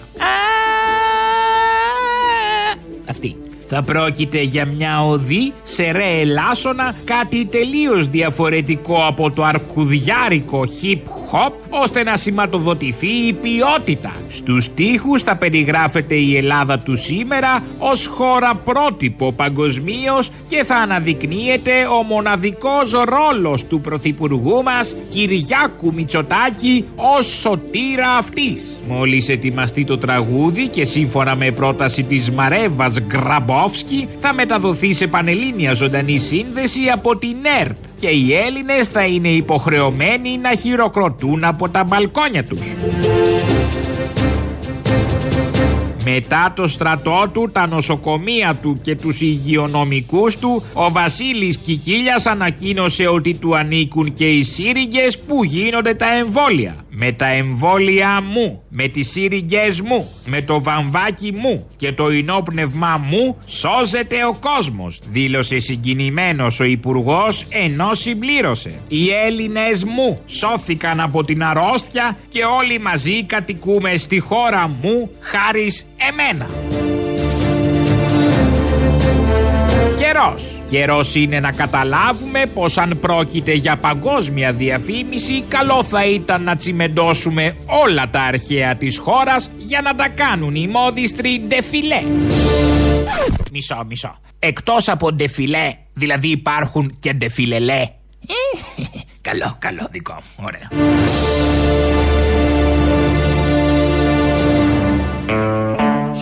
Αυτή. Θα πρόκειται για μια οδή σε ρε ελάσσονα, κάτι τελείως διαφορετικό από το αρκουδιάρικο hip hop, ώστε να σηματοδοτηθεί η ποιότητα. Στους τοίχους θα περιγράφεται η Ελλάδα του σήμερα ως χώρα πρότυπο παγκοσμίως και θα αναδεικνύεται ο μοναδικός ρόλος του Πρωθυπουργού μας Κυριάκου Μητσοτάκη ως σωτήρα αυτής. Μόλις ετοιμαστεί το τραγούδι και σύμφωνα με πρόταση της Μαρέβας Γκραμπό θα μεταδοθεί σε πανελλήνια ζωντανή σύνδεση από την ΕΡΤ και οι Έλληνες θα είναι υποχρεωμένοι να χειροκροτούν από τα μπαλκόνια τους. Μετά το στρατό του, τα νοσοκομεία του και τους υγειονομικούς του, ο Βασίλης Κικίλιας ανακοίνωσε ότι του ανήκουν και οι σύριγγες που γίνονται τα εμβόλια. Με τα εμβόλια μου, με τις σύριγγες μου, με το βαμβάκι μου και το ενόπνευμά μου σώζεται ο κόσμος, δήλωσε συγκινημένος ο υπουργός ενώ συμπλήρωσε. Οι Έλληνες μου σώθηκαν από την αρρώστια και όλοι μαζί κατοικούμε στη χώρα μου χάρη εμένα. Καιρός. Καιρός είναι να καταλάβουμε πως αν πρόκειται για παγκόσμια διαφήμιση καλό θα ήταν να τσιμεντώσουμε όλα τα αρχαία της χώρας για να τα κάνουν οι μόδιστροι ντεφιλέ. Μισό, μισό. Εκτός από ντεφιλέ, δηλαδή υπάρχουν και ντεφιλελέ. καλό, καλό δικό μου, ωραίο.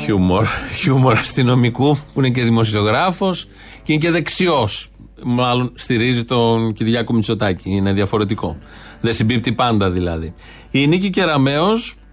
Χιούμορ. Χιούμορ αστυνομικού που είναι και δημοσιογράφος και είναι και δεξιός. Μάλλον στηρίζει τον Κυριάκο Μητσοτάκη. Είναι διαφορετικό. Δεν συμπίπτει πάντα δηλαδή. Η Νίκη Κεραμέο,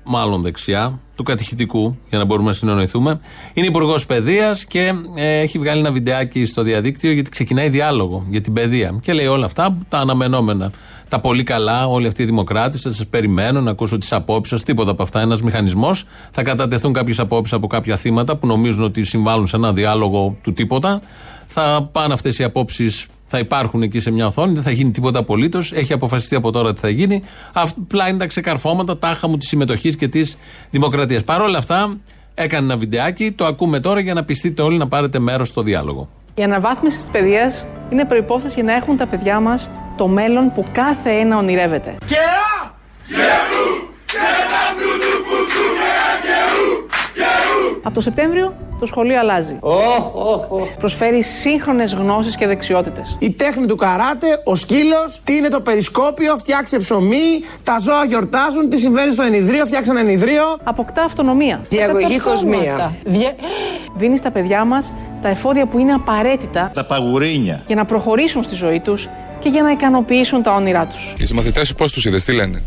μάλλον δεξιά, του κατηχητικού, για να μπορούμε να συνεννοηθούμε, είναι υπουργός παιδείας και ε, έχει βγάλει ένα βιντεάκι στο διαδίκτυο γιατί ξεκινάει διάλογο για την παιδεία. Και λέει όλα αυτά τα αναμενόμενα τα πολύ καλά, όλοι αυτοί οι δημοκράτες. Θα σας περιμένω να ακούσω τις απόψεις σας. Τίποτα από αυτά. Ένας μηχανισμός. Θα κατατεθούν κάποιες απόψεις από κάποια θύματα που νομίζουν ότι συμβάλλουν σε ένα διάλογο του τίποτα. Θα πάνε αυτές οι απόψεις θα υπάρχουν εκεί σε μια οθόνη, δεν θα γίνει τίποτα απολύτως. Έχει αποφασιστεί από τώρα τι θα γίνει. Απλά είναι τα ξεκαρφώματα τάχα μου της συμμετοχής και της δημοκρατίας. Παρ' όλα αυτά, έκανε ένα βιντεάκι, το ακούμε τώρα για να πιστείτε όλοι να πάρετε μέρος στο διάλογο. Η αναβάθμιση της παιδείας είναι προπόθεση για να έχουν τα παιδιά μας το μέλλον που κάθε ένα ονειρεύεται. Από το Σεπτέμβριο το σχολείο αλλάζει. Oh, oh, oh. Προσφέρει σύγχρονες γνώσεις και δεξιότητες. Η τέχνη του καράτε, ο σκύλος, τι είναι το περισκόπιο, φτιάξε ψωμί, τα ζώα γιορτάζουν, τι συμβαίνει στο ενιδρίο, φτιάξε ένα ενιδρίο. Αποκτά αυτονομία. Διαγωγή κοσμία. Δίνεις στα παιδιά μας τα εφόδια που είναι απαραίτητα. Τα παγουρίνια. Για να προχωρήσουν στη ζωή τους και για να ικανοποιήσουν τα όνειρά τους. Οι συμμαθητέ σου πώς τους είδες, τι λένε;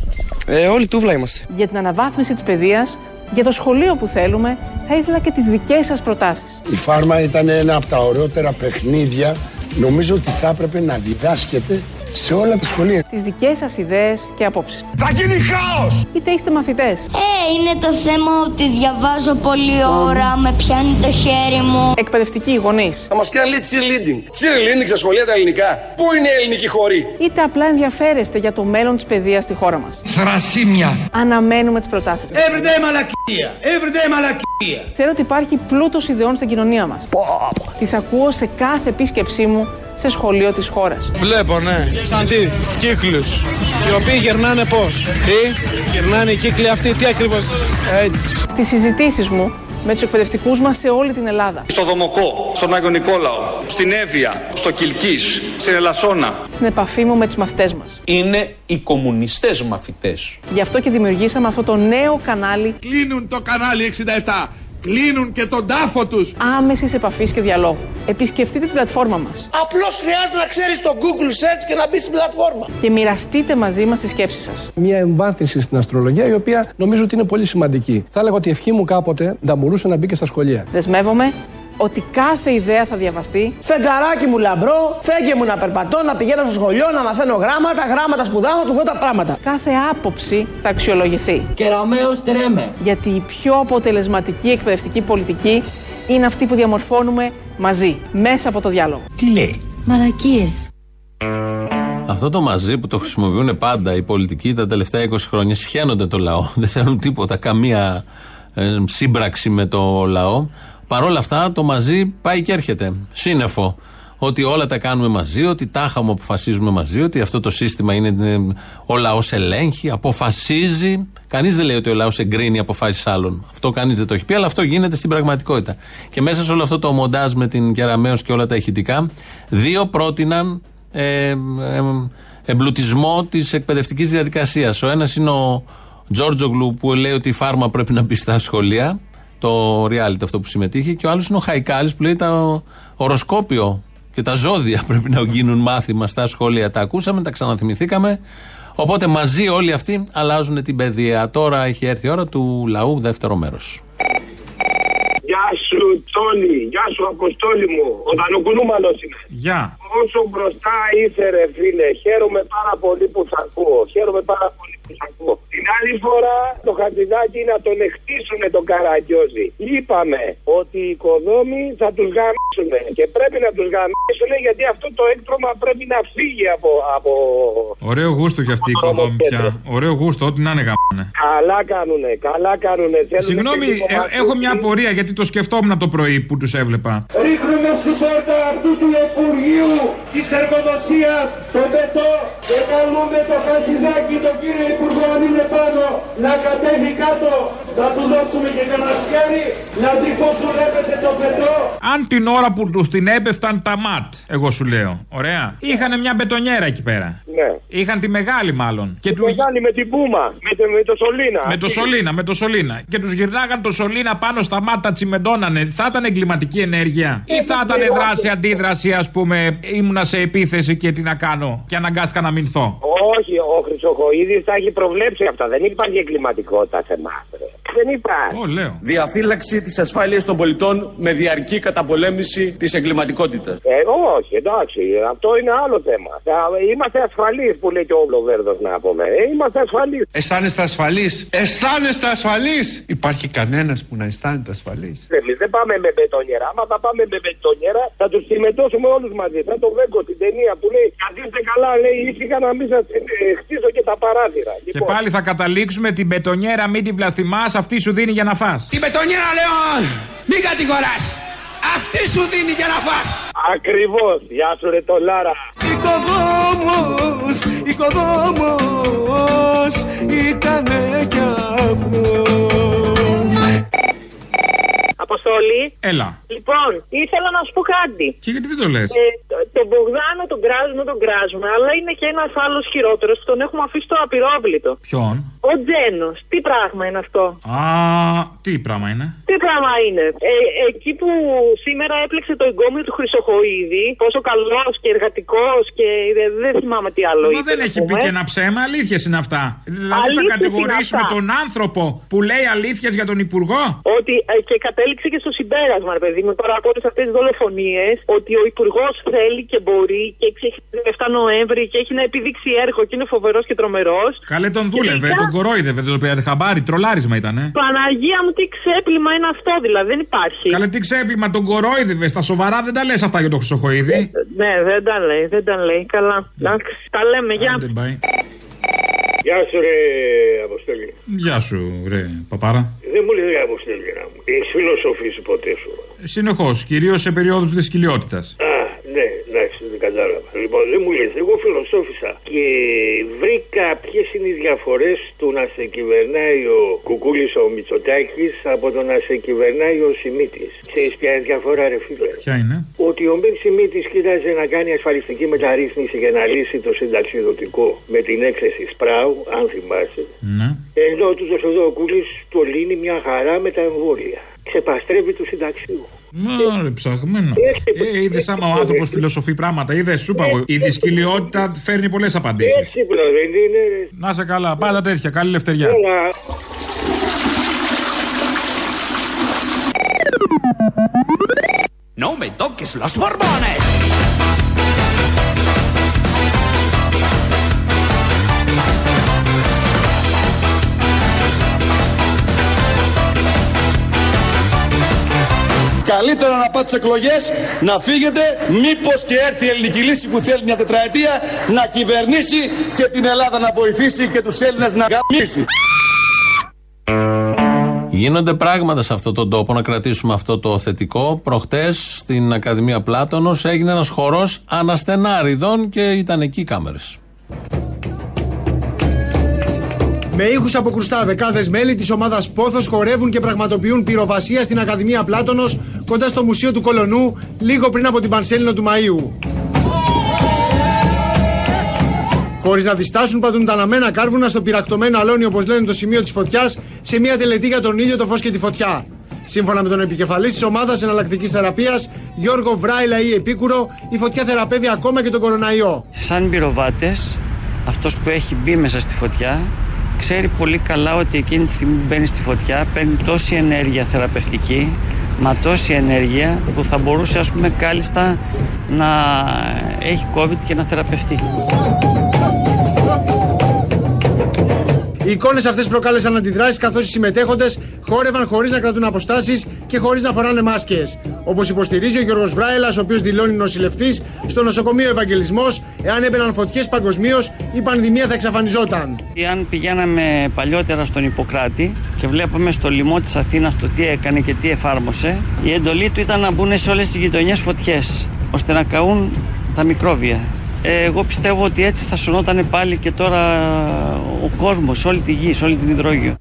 Ε, όλοι τούβλα είμαστε. Για την αναβάθμιση της παιδείας, για το σχολείο που θέλουμε, θα ήθελα και τις δικές σας προτάσεις. Η φάρμα ήταν ένα από τα ωραιότερα παιχνίδια νομίζω ότι θα έπρεπε να διδάσκεται σε όλα τα σχολεία. Τις δικές σας ιδέες και απόψεις. Θα γίνει χάος! Είτε είστε μαθητές. Ε, είναι το θέμα ότι διαβάζω πολλή ώρα, με πιάνει το χέρι μου. Εκπαιδευτικοί γονείς. Θα μας κάνει λέει cheerleading. Cheerleading στα σχολεία τα ελληνικά. Πού είναι η ελληνική χωρή. Είτε απλά ενδιαφέρεστε για το μέλλον της παιδείας στη χώρα μας. Θρασίμια. Αναμένουμε τις προτάσεις σας. Everyday μαλακία. Everyday μαλακία. Ξέρω ότι υπάρχει πλούτος ιδεών στην κοινωνία μας. Τις ακούω σε κάθε επίσκεψή μου σε σχολείο της χώρας. Βλέπω, ναι. Σαν τι, κύκλους. Οι οποίοι γερνάνε πώς; Τι, γερνάνε οι κύκλοι αυτοί, τι ακριβώς; Έτσι. Στις συζητήσεις μου με τους εκπαιδευτικούς μας σε όλη την Ελλάδα. Στο Δομοκό, στον Άγιο Νικόλαο, στην Εύβοια, στο Κιλκής, στην Ελασσόνα. Στην επαφή μου με τους μαθητές μας. Είναι οι κομμουνιστές μαθητές. Γι' αυτό και δημιουργήσαμε αυτό το νέο κανάλι Κλείνουν το κανάλι 67. Κλείνουν και τον τάφο τους. άμεση επαφής και διαλόγου. Επισκεφτείτε την πλατφόρμα μας Απλώς χρειάζεται να ξέρεις το Google Search και να μπεις στην πλατφόρμα. και μοιραστείτε μαζί μας τι σκέψει σας. Μια εμβάθυνση στην αστρολογία η οποία νομίζω ότι είναι πολύ σημαντική. Θα έλεγα ότι η ευχή μου κάποτε θα μπορούσε να μπει και στα σχολεία. Δεσμεύομαι ότι κάθε ιδέα θα διαβαστεί Φεγγαράκι μου λαμπρό, φέγγε μου να περπατώ, να πηγαίνω στο σχολείο, να μαθαίνω γράμματα, γράμματα σπουδάω, να του δω τα πράγματα. Κάθε άποψη θα αξιολογηθεί. Κεραμέως τρέμε. Γιατί η πιο αποτελεσματική εκπαιδευτική πολιτική είναι αυτή που διαμορφώνουμε μαζί, μέσα από το διάλογο. Τι λέει; Μαλακίες. Αυτό το μαζί που το χρησιμοποιούν πάντα οι πολιτικοί τα τελευταία 20 χρόνια σχένονται το λαό. Δεν θέλουν τίποτα, καμία ε, σύμπραξη με το λαό. Παρ' όλα αυτά το μαζί πάει και έρχεται. Σύννεφο. Ότι όλα τα κάνουμε μαζί, ότι τάχα μου αποφασίζουμε μαζί, ότι αυτό το σύστημα είναι. ε, Ο λαός ελέγχει, αποφασίζει. Κανείς δεν λέει ότι ο λαός εγκρίνει αποφάσεις άλλων. Αυτό κανείς δεν το έχει πει, αλλά αυτό γίνεται στην πραγματικότητα. Και μέσα σε όλο αυτό το μοντάζ με την Κεραμαίο και όλα τα ηχητικά, δύο πρότειναν ε, ε, εμπλουτισμό της εκπαιδευτικής διαδικασίας. Ο ένας είναι ο Τζόρτζογλου που λέει ότι η φάρμα πρέπει να μπει στα σχολεία, το reality αυτό που συμμετείχε, και ο άλλος είναι ο Χαϊκάλης που λέει το οροσκόπιο και τα ζώδια πρέπει να γίνουν μάθημα στα σχολεία. Τα ακούσαμε, τα ξαναθυμηθήκαμε. Οπότε μαζί όλοι αυτοί αλλάζουν την παιδεία. Τώρα έχει έρθει η ώρα του λαού, δεύτερο μέρος. Γεια σου, Τόνι. Γεια σου, Αποστόλη μου. Ο Δανοκουνούμαλος είναι. Γεια. Όσο μπροστά είσαι, ρε φίλε, χαίρομαι πάρα πολύ που σ' ακούω. Χαίρομαι πάρα πολύ που σ' ακούω. Την άλλη φορά το χατζηδάκι να τον εκτίσουνε τον Καραγκιόζη. Είπαμε ότι οι οικοδόμοι θα τους γαμίσουνε και πρέπει να τους γαμίσουνε γιατί αυτό το έκτρωμα πρέπει να φύγει από... από... Ωραίο γούστο κι αυτή η οικοδόμη πια. Ωραίο γούστο, ό,τι να είναι γαμάνε. Καλά κάνουνε, καλά κάνουνε. Θέλουνε Συγγνώμη, και λίγο ε, μαθητή. έχω μια απορία γιατί το σκεφτόμουν το πρωί που τους έβλεπα. Ρίχνουμε στην πόρτα αυτού του Υπουργείου της εργοδοσίας το βετό και καλούμε το χατζηδάκι τον κύριο Υπουργό αν είναι πάνω να κατέβει κάτω να του δώσουμε και κανένα σκάρι να δει πως δουλεύετε το βετό Αν την ώρα που τους την έπεφταν τα ματ, εγώ σου λέω. Ωραία. Είχαν μια μπετονιέρα εκεί πέρα. Ναι. Είχαν τη μεγάλη μάλλον. Και του... Μεγάλη με την Πούμα, με το, με το Σολίνα. Με το σωλήνα, με το σωλήνα. Και τους γυρνάγαν το σωλήνα πάνω στα μάτια, τσιμεντώνανε. Θα ήταν εγκληματική ενέργεια. Ή θα ήταν δράση αντίδραση, ας πούμε, ήμουνα σε επίθεση και τι να κάνω. Και αναγκάστηκα να μηνθώ; Όχι, ο Χρυσοχοίδης τα έχει προβλέψει αυτά. Δεν υπάρχει εγκληματικότητα σε εμάς, ρε. Δεν υπάρχει. Ω, λέω. Διαφύλαξη της ασφάλειας των πολιτών με διαρκή καταπολέμηση της εγκληματικότητας. Ε, όχι, εντάξει, αυτό είναι άλλο θέμα. Α, Είμαστε ασφαλείς που λέει και ο Λοβέρδος να πούμε. Ε, είμαστε ασφαλείς. Αισθάνεστε ασφαλείς. Αισθάνεστε ασφαλείς. Υπάρχει κανένας που να αισθάνεται ασφαλής; Εμείς δεν πάμε με μπετονιέρα. Άμα θα πάμε με μπετονιέρα, θα τους συμμετώσουμε όλους μαζί. Θα το Βέγκο την ταινία που λέει Καθίστε καλά, λέει ήσυχα να μην σας ε, χτίσω και τα παράθυρα. Και Λοιπόν, πάλι θα καταλήξουμε την μπετονιέρα, μην την βλαστημά, αυτή σου δίνει για να φας. Την πετονιέρα λέω, μην κατηγοράς. Αυτή σου δίνει για να φας. Ακριβώς. Γεια σου ρε το Λάρα. Οικοδόμος, οικοδόμος ήτανε κι αυτός Αποστολή. Έλα. Λοιπόν, ήθελα να σου πω κάτι. Και γιατί δεν το λες; Ε, το- τον Μπογδάνο τον κράζουμε, τον κράζουμε, αλλά είναι και ένας άλλος χειρότερος που τον έχουμε αφήσει στο απειρόβλητο. Ποιον; Ο Τζένος. Τι πράγμα είναι αυτό; Α, τι πράγμα είναι; Τι πράγμα είναι; Ε, εκεί που σήμερα έπλεξε το εγκόμιο του Χρυσοχοίδη, πόσο καλός και εργατικός και δεν, δεν θυμάμαι τι άλλο Μα είπε, δεν να έχει πει πούμε. και ένα ψέμα, αλήθειες είναι αυτά. Δηλαδή Αλήθειες θα είναι κατηγορήσουμε αυτά. τον άνθρωπο που λέει αλήθειες για τον Υπουργό; Ότι ε, και κατέληξε και στο συμπέρασμα, ρε παιδί παιδί μου, τώρα από όλες αυτές τις δολοφονίες, ότι ο Υπουργός θέλει και μπορεί και έχει 7 Νοέμβρη και έχει να επιδείξει έργο και είναι φοβερός και τρομερός. Καλέ τον δούλευε, τελικά- τον κορόιδευε, δεν το πήρατε χαμπάρι, τρολάρισμα ήταν, ε. Παναγία μου, τι ξέπλυμα είναι αυτό δηλαδή, δεν υπάρχει. Καλέ τι ξέπλυμα, τον κορόιδευε, στα σοβαρά δεν τα λες αυτά για τον Χρυσοχοίδη. Ναι, δεν τα λέει, δεν τα λέει. Καλά. Εντάξει, τα λέμε, γεια. Άντε, bye. Γεια σου ρε Αποστολή. Γεια σου, ρε παπάρα. Δεν μου λέει Αποστολή να μου. Έχεις φιλοσοφήσει ποτέ σου. Συνεχώς, κυρίως σε περιόδους δυσκολιότητα. Α, ναι, εντάξει, δεν κατάλαβα. Λοιπόν, δεν μου λες, εγώ φιλοσόφησα και βρήκα ποιες είναι οι διαφορές του να σε κυβερνάει ο Κουκούλης ο Μητσοτάκης από το να σε κυβερνάει ο Σιμίτης. Ξέρεις ποια είναι η διαφορά ρε φίλε; Ποια είναι; Ότι ο Μπεν Σιμίτης κοίταζε να κάνει ασφαλιστική μεταρρύθμιση για να λύσει το συνταξιδοτικό με την έκθεση Σπράου, αν θυμάσαι. Ναι. Ενώ τους εδώ ο Κούλης το λύνει μια χαρά με τα εμβόλια. Ξεπαστρεύει τους συνταξίου. Μα ρε ψαγμένο. Ε, είδες άμα ο άνθρωπος φιλοσοφεί πράγματα. Είδες, σου είπα εγώ. Η δυσκολιότητα φέρνει πολλές απαντήσεις. Έξυπνο δεν είναι. ρε. Να σε καλά, πάντα τέτοια. Καλή λευτεριά. Έλα. No me toques los borbones. Καλύτερα να πάτε τι εκλογές, να φύγετε, μήπως και έρθει η ελληνική λύση που θέλει μια τετραετία να κυβερνήσει και την Ελλάδα να βοηθήσει και τους Έλληνες να γαμίσει. Γίνονται πράγματα σε αυτόν τον τόπο, να κρατήσουμε αυτό το θετικό. Προχτές στην Ακαδημία Πλάτωνος έγινε ένας χορός αναστενάριδων και ήταν εκεί οι κάμερες. Με ήχους από κρουστά, δεκάδες μέλη της ομάδας Πόθος χορεύουν και πραγματοποιούν πυροβασία στην Ακαδημία Πλάτωνος κοντά στο Μουσείο του Κολονού, λίγο πριν από την Πανσέλινο του Μαΐου. Χωρίς να διστάσουν, πατούν τα αναμένα κάρβουνα στο πυρακτωμένο αλόνι, όπως λένε το σημείο της φωτιάς, σε μια τελετή για τον ήλιο, το φως και τη φωτιά. Σύμφωνα με τον επικεφαλής της ομάδας εναλλακτικής θεραπείας, Γιώργο Βράιλα ή Επίκουρο, η φωτιά θεραπεύει ακόμα και τον κοροναϊό. Σαν πυροβάτες, αυτός που έχει μπει μέσα στη φωτιά ξέρει πολύ καλά ότι εκείνη τη στιγμή που μπαίνει στη φωτιά παίρνει τόση ενέργεια θεραπευτική μα τόση ενέργεια που θα μπορούσε ας πούμε κάλλιστα να έχει COVID και να θεραπευτεί. Οι εικόνες αυτές προκάλεσαν αντιδράσεις καθώς οι συμμετέχοντες χόρευαν χωρίς να κρατούν αποστάσεις και χωρίς να φοράνε μάσκες. Όπως υποστηρίζει ο Γιώργος Βράιλα, ο οποίος δηλώνει νοσηλευτής στο νοσοκομείο Ευαγγελισμός, εάν έμπαιναν φωτιές παγκοσμίως, η πανδημία θα εξαφανιζόταν. Αν πηγαίναμε παλιότερα στον Ιπποκράτη και βλέπαμε στο λοιμό της Αθήνας το τι έκανε και τι εφάρμοσε, η εντολή του ήταν να μπουν σε όλες τις γειτονιές φωτιές, ώστε να καούν τα μικρόβια. Ε, εγώ πιστεύω ότι έτσι θα σωνόταν πάλι και τώρα ο κόσμος, σε όλη τη γη, σε όλη την υδρόγειο.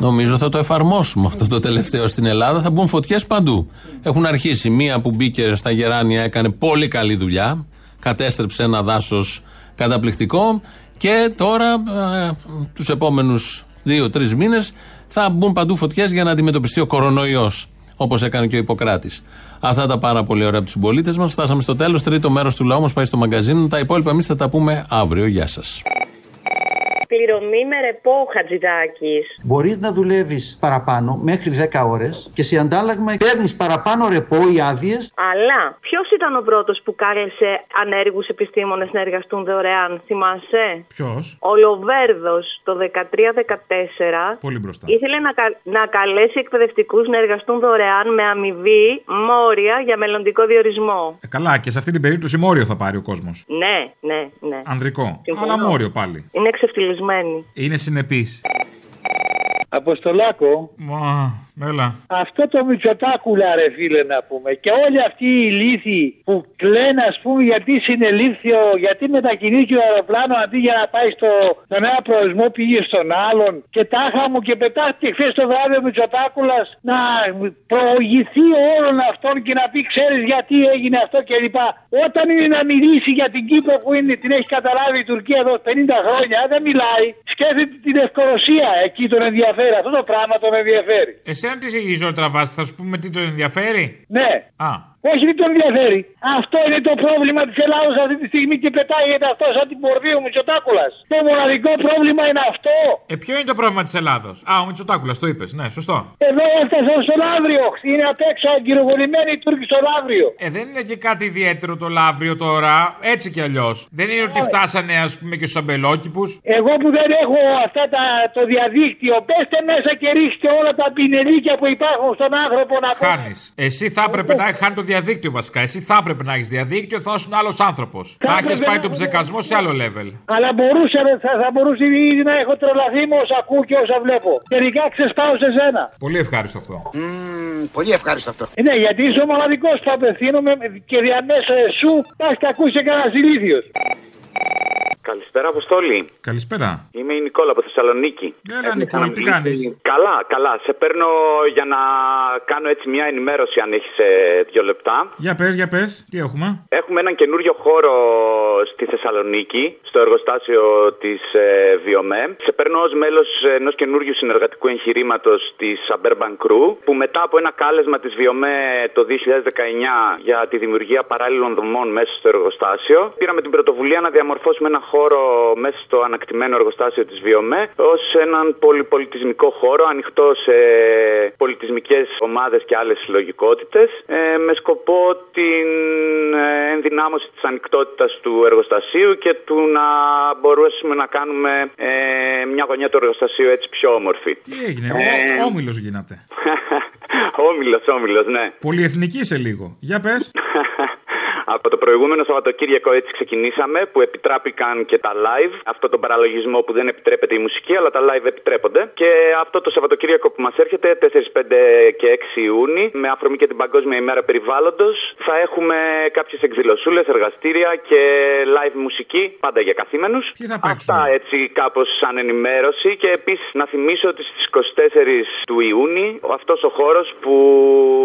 Νομίζω θα το εφαρμόσουμε αυτό το τελευταίο στην Ελλάδα. Θα μπουν φωτιές παντού. Έχουν αρχίσει. Μία που μπήκε στα Γεράνια έκανε πολύ καλή δουλειά. Κατέστρεψε ένα δάσος καταπληκτικό. Και τώρα, ε, τους επόμενους δύο-τρει μήνες, θα μπουν παντού φωτιές για να αντιμετωπιστεί ο κορονοϊός. Όπως έκανε και ο Ιπποκράτης. Αυτά τα πάρα πολύ ωραία από τους συμπολίτες μας. Φτάσαμε στο τέλος. Τρίτο μέρος του λαού μας πάει στο μαγκαζίνο. Τα υπόλοιπα εμείς θα τα πούμε αύριο. Γεια σας. Πληρωμή με ρεπό, Χατζηδάκης. Μπορείς να δουλεύεις παραπάνω μέχρι 10 ώρες και σε αντάλλαγμα παίρνεις παραπάνω ρεπό ή άδειες. Αλλά ποιος ήταν ο πρώτος που κάλεσε ανέργους επιστήμονες να εργαστούν δωρεάν, θυμάσαι; Ποιος; Ο Λοβέρδος το 13-14 Πολύ μπροστά. ήθελε να, κα- να καλέσει εκπαιδευτικούς να εργαστούν δωρεάν με αμοιβή μόρια για μελλοντικό διορισμό. Ε, καλά, και σε αυτή την περίπτωση μόριο θα πάρει ο κόσμος. Ναι, ναι, ναι. Ανδρικό. Συμφωνώ. Αλλά μόριο πάλι. Είναι εξευτυλισμένη. Είναι συνεπής. Αποστολάκο. Μα, έλα. Αυτό το Μητσοτάκουλα ρε φίλε να πούμε και όλοι αυτοί οι λύθοι που κλαίνουν ας πούμε γιατί συνελήφθη ο- γιατί μετακινήθηκε ο αεροπλάνο αντί για να πάει στο, στον ένα προορισμό πήγε στον άλλον και τάχα μου και πετάχτηκε χθες το βράδυ ο Μητσοτάκουλας να προηγηθεί όλων αυτών και να πει ξέρεις γιατί έγινε αυτό κλπ. Όταν είναι να μιλήσει για την Κύπρο που είναι, την έχει καταλάβει η Τουρκία εδώ 50 χρόνια δεν μιλάει σκέφτεται την Ευκορωσία εκεί τον ενδιαφέρει αυτό το πράγμα τον ενδιαφέρει. Εσένα τι η ζωή τραβάς, θα σου πούμε τι τον ενδιαφέρει; Ναι. Α, Όχι δεν τον ενδιαφέρει. Αυτό είναι το πρόβλημα της Ελλάδα αυτή τη στιγμή και πετάγεται αυτός σαν την πορδί ο Μητσοτάκουλας. Το μοναδικό πρόβλημα είναι αυτό. Ε, ποιο είναι το πρόβλημα της Ελλάδος; Α, ο Μητσοτάκουλας, το είπες. Ναι, σωστό. Εδώ έφτασαν στο Λαύριο. Είναι απ' έξω αγκυροβολημένοι οι Τούρκοι στο Λαύριο. Ε, δεν είναι και κάτι ιδιαίτερο το Λαύριο τώρα. Έτσι κι αλλιώς. Δεν είναι ότι φτάσανε, ας πούμε, και στους αμπελόκηπους. Εγώ που δεν έχω αυτά τα, το διαδίκτυο, πέστε μέσα και ρίξτε όλα τα πινελίκια που υπάρχουν στον άνθρωπο να πούμε. Χάνεις. Εσύ θα έπρεπε να έχεις χάνει το διαδίκτυο βασικά. Εσύ θα έπρεπε να έχεις διαδίκτυο, θα ήσουν άλλος άνθρωπος. Θα έχεις έπρεπε πάει να- τον ψεκασμό σε άλλο level. Αλλά μπορούσε, θα, θα μπορούσε ήδη να έχω τρελαθεί με όσα ακούω και όσα βλέπω. Τελικά ξεσπάω σε σένα. Πολύ ευχάριστο αυτό. πολύ ευχάριστο αυτό. Ναι, γιατί είσαι ο μοναδικός που απευθύνομαι και διαμέσου σου πας και ακούσει κανένα ηλίθιο. Καλησπέρα, Αποστόλη. Καλησπέρα. Είμαι η Νικόλα από Θεσσαλονίκη. Έλα, Έτρεξα Νικόλα, να τι μιλήσω- κάνεις; Καλά, καλά. Σε παίρνω για να κάνω έτσι μια ενημέρωση, αν έχεις δύο λεπτά. Για πες, για πες, τι έχουμε; Έχουμε έναν καινούριο χώρο στη Θεσσαλονίκη, στο εργοστάσιο της ε, Βιομέ. Σε παίρνω ως μέλος ενός καινούριου συνεργατικού εγχειρήματος της Suburban Crew, που μετά από ένα κάλεσμα της Βιομέ το 2019 για τη δημιουργία παράλληλων δομών μέσα στο εργοστάσιο, πήραμε την πρωτοβουλία να διαμορφώσουμε ένα χώρο μέσα στο ανακτημένο εργοστάσιο της Βιομέ ως έναν πολυπολιτισμικό χώρο ανοιχτό σε πολιτισμικές ομάδες και άλλες συλλογικότητες, με σκοπό την ε, ενδυνάμωση της ανοιχτότητας του εργοστασίου και του να μπορέσουμε να κάνουμε ε, μια γωνιά του εργοστασίου έτσι πιο όμορφη. Τι έγινε, Ε, ο, όμιλος γίνατε. Όμιλος, όμιλος, ναι. Πολυεθνική σε λίγο. Για πες. Από το προηγούμενο Σαββατοκύριακο έτσι ξεκινήσαμε που επιτράπηκαν και τα live. Αυτό τον παραλογισμό που δεν επιτρέπεται η μουσική, αλλά τα live επιτρέπονται. Και αυτό το Σαββατοκύριακο που μας έρχεται, 4, 5 και 6 Ιούνιου, με αφορμή και την Παγκόσμια ημέρα περιβάλλοντος, θα έχουμε κάποιες εκδηλωσούλες, εργαστήρια και live μουσική, πάντα για καθήμενους. Αυτά έτσι κάπως σαν ενημέρωση. Και επίσης να θυμίσω ότι στις 24 του Ιούνιου αυτός ο χώρος που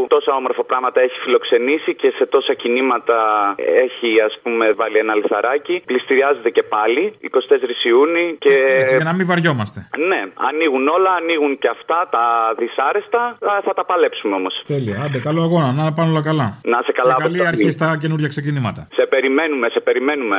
τόσα όμορφα πράγματα έχει φιλοξενήσει και σε τόσα κινήματα έχει ας πούμε βάλει ένα λιθαράκι. Πληστηριάζεται και πάλι 24 Ιούνιου και. Έτσι, για να μην βαριόμαστε. Ναι, ανοίγουν όλα, ανοίγουν και αυτά τα δυσάρεστα. Α, Θα τα παλέψουμε όμως. Τέλεια. Άντε, καλό αγώνα. Να πάνε όλα καλά. Να σε καλά, Και καλή Αποστολή. αρχή στα καινούργια ξεκινήματα. Σε περιμένουμε, σε περιμένουμε.